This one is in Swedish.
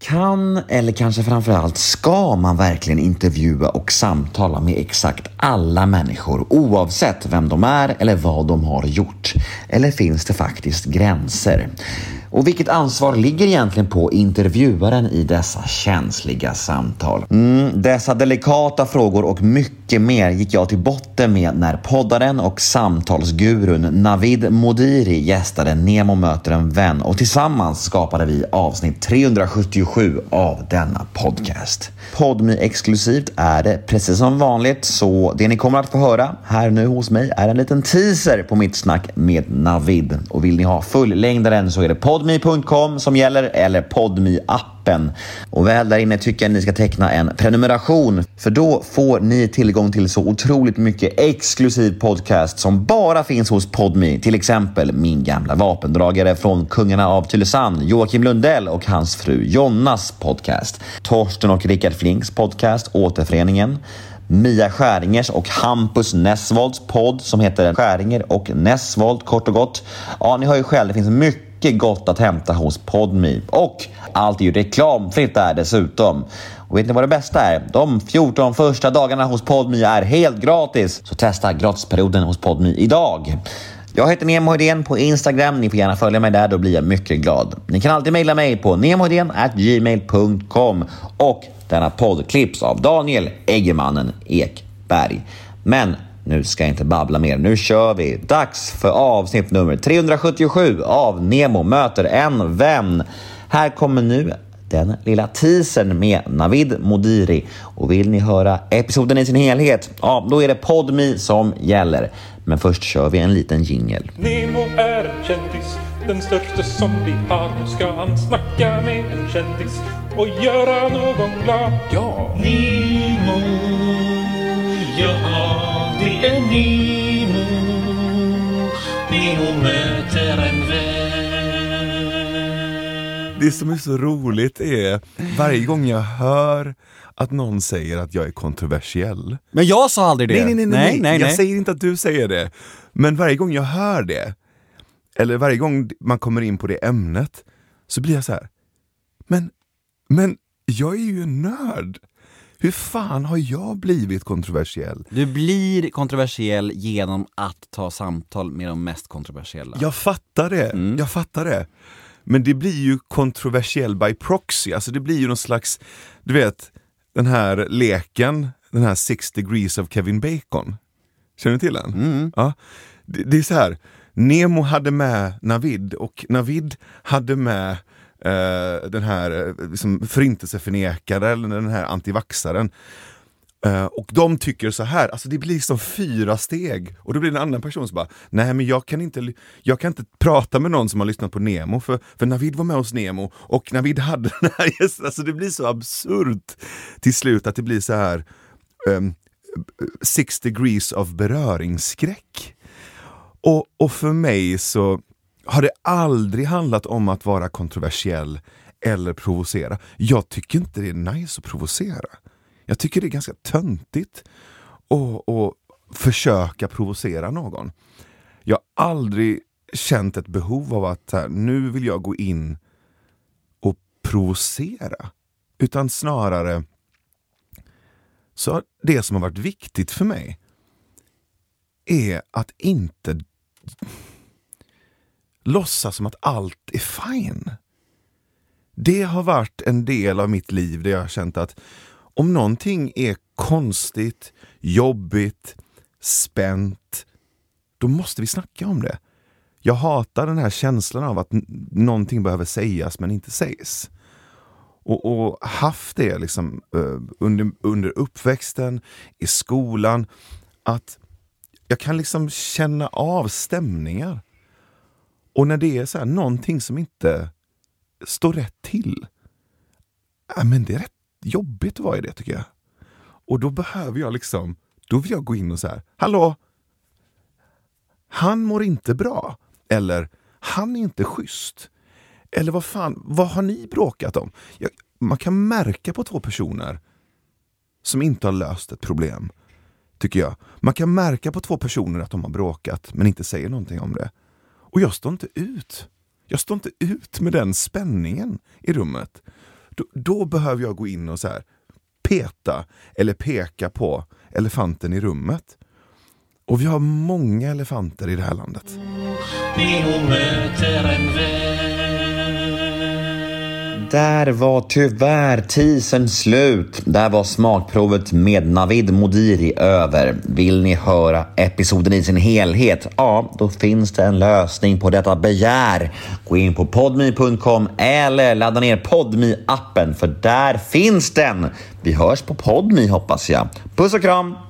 Kan, eller kanske framförallt ska man verkligen intervjua och samtala med exakt alla människor oavsett vem de är eller vad de har gjort? Eller finns det faktiskt gränser? Och vilket ansvar ligger egentligen på intervjuaren i dessa känsliga samtal? Mm, dessa delikata frågor och mycket mer gick jag till botten med när poddaren och samtalsgurun Navid Modiri gästade Nemo möter en vän och tillsammans skapade vi avsnitt 377 av denna podcast. Podmi exklusivt är det precis som vanligt så det ni kommer att få höra här nu hos mig är en liten teaser på mitt snack med Navid och vill ni ha fullängdaren så är det podmi.com som gäller eller podmi appen och väl där inne tycker jag ni ska teckna en prenumeration för då får ni tillgång till så otroligt mycket exklusiv podcast som bara finns hos Podmi. Till exempel min gamla vapendragare från Kungarna av Tylösand, Joakim Lundell och hans fru Jonnas podcast. Torsten och Rickard Flinks podcast Återföreningen. Mia Skäringers och Hampus Nessvolds podd som heter Skäringer och Nessvold kort och gott. Ja, ni hör ju själv, det finns mycket gott att hämta hos Podme och allt är ju reklamfritt där dessutom. Och vet ni vad det bästa är? De 14 första dagarna hos Podme är helt gratis, så testa gratisperioden hos Podme idag. Jag heter Nemo Hedén på Instagram. Ni får gärna följa mig där, då blir jag mycket glad. Ni kan alltid mejla mig på gmail.com och denna podd klipps av Daniel Eggemannen Ekberg. Men nu ska jag inte babbla mer. Nu kör vi. Dags för avsnitt nummer 377 av Nemo möter en vän. Här kommer nu den lilla teasern med Navid Modiri. Och vill ni höra episoden i sin helhet, ja, då är det Podmi som gäller. Men först kör vi en liten jingel. Nemo är en kändis, den största som vi har. Nu ska han snacka med en kändis och göra någon glad. Ja! Nemo, det är Nemo. Nemo möter en vän. Det som är så roligt är varje gång jag hör att någon säger att jag är kontroversiell. Men jag sa aldrig det. Nej, nej, nej, nej, nej, nej, jag säger inte att du säger det. Men varje gång jag hör det, eller varje gång man kommer in på det ämnet, så blir jag så här. Men, men jag är ju en nörd. Hur fan har jag blivit kontroversiell? Du blir kontroversiell genom att ta samtal med de mest kontroversiella. Jag fattar det, Mm. jag fattar det. Men det blir ju kontroversiell by proxy, alltså det blir ju någon slags, du vet, den här leken, den här six degrees of Kevin Bacon. Känner du till den? Mm. Ja. Det, det är så här, Nemo hade med Navid och Navid hade med eh, den här eh, liksom förintelseförnekaren eller den här antivaxaren. Uh, och de tycker så här, alltså det blir som fyra steg. Och då blir det en annan person som bara, nej men jag kan inte, jag kan inte prata med någon som har lyssnat på Nemo, för, för Navid var med hos Nemo och Navid hade den här gästen. Alltså det blir så absurt till slut att det blir så här um, six degrees of beröringsskräck. Och, och för mig så har det aldrig handlat om att vara kontroversiell eller provocera. Jag tycker inte det är nice att provocera. Jag tycker det är ganska töntigt att, att försöka provocera någon. Jag har aldrig känt ett behov av att här, nu vill jag gå in och provocera. Utan snarare så har det som har varit viktigt för mig är att inte låtsas som att allt är fine. Det har varit en del av mitt liv där jag har känt att om någonting är konstigt, jobbigt, spänt, då måste vi snacka om det. Jag hatar den här känslan av att någonting behöver sägas men inte sägs. Och, och haft det liksom, eh, under, under uppväxten, i skolan, att jag kan liksom känna av stämningar. Och när det är så här, någonting som inte står rätt till, äh, men det är rätt jobbigt att vara i det tycker jag. Och då behöver jag liksom, då vill jag gå in och säga, hallå, han mår inte bra. Eller, han är inte schysst. Eller vad fan, vad har ni bråkat om? Jag, man kan märka på två personer som inte har löst ett problem, tycker jag. Man kan märka på två personer att de har bråkat, men inte säger någonting om det. Och jag står inte ut. Jag står inte ut med den spänningen i rummet. då, då behöver jag gå in och så här, peta eller peka på elefanten i rummet. Och vi har många elefanter i det här landet. Nemo möter en. Där var tyvärr teasern slut. Där var smakprovet med Navid Modiri över. Vill ni höra episoden i sin helhet? Ja, då finns det en lösning på detta begär. Gå in på podmi.com eller ladda ner podmi appen för där finns den. Vi hörs på podmi hoppas jag. Puss och kram!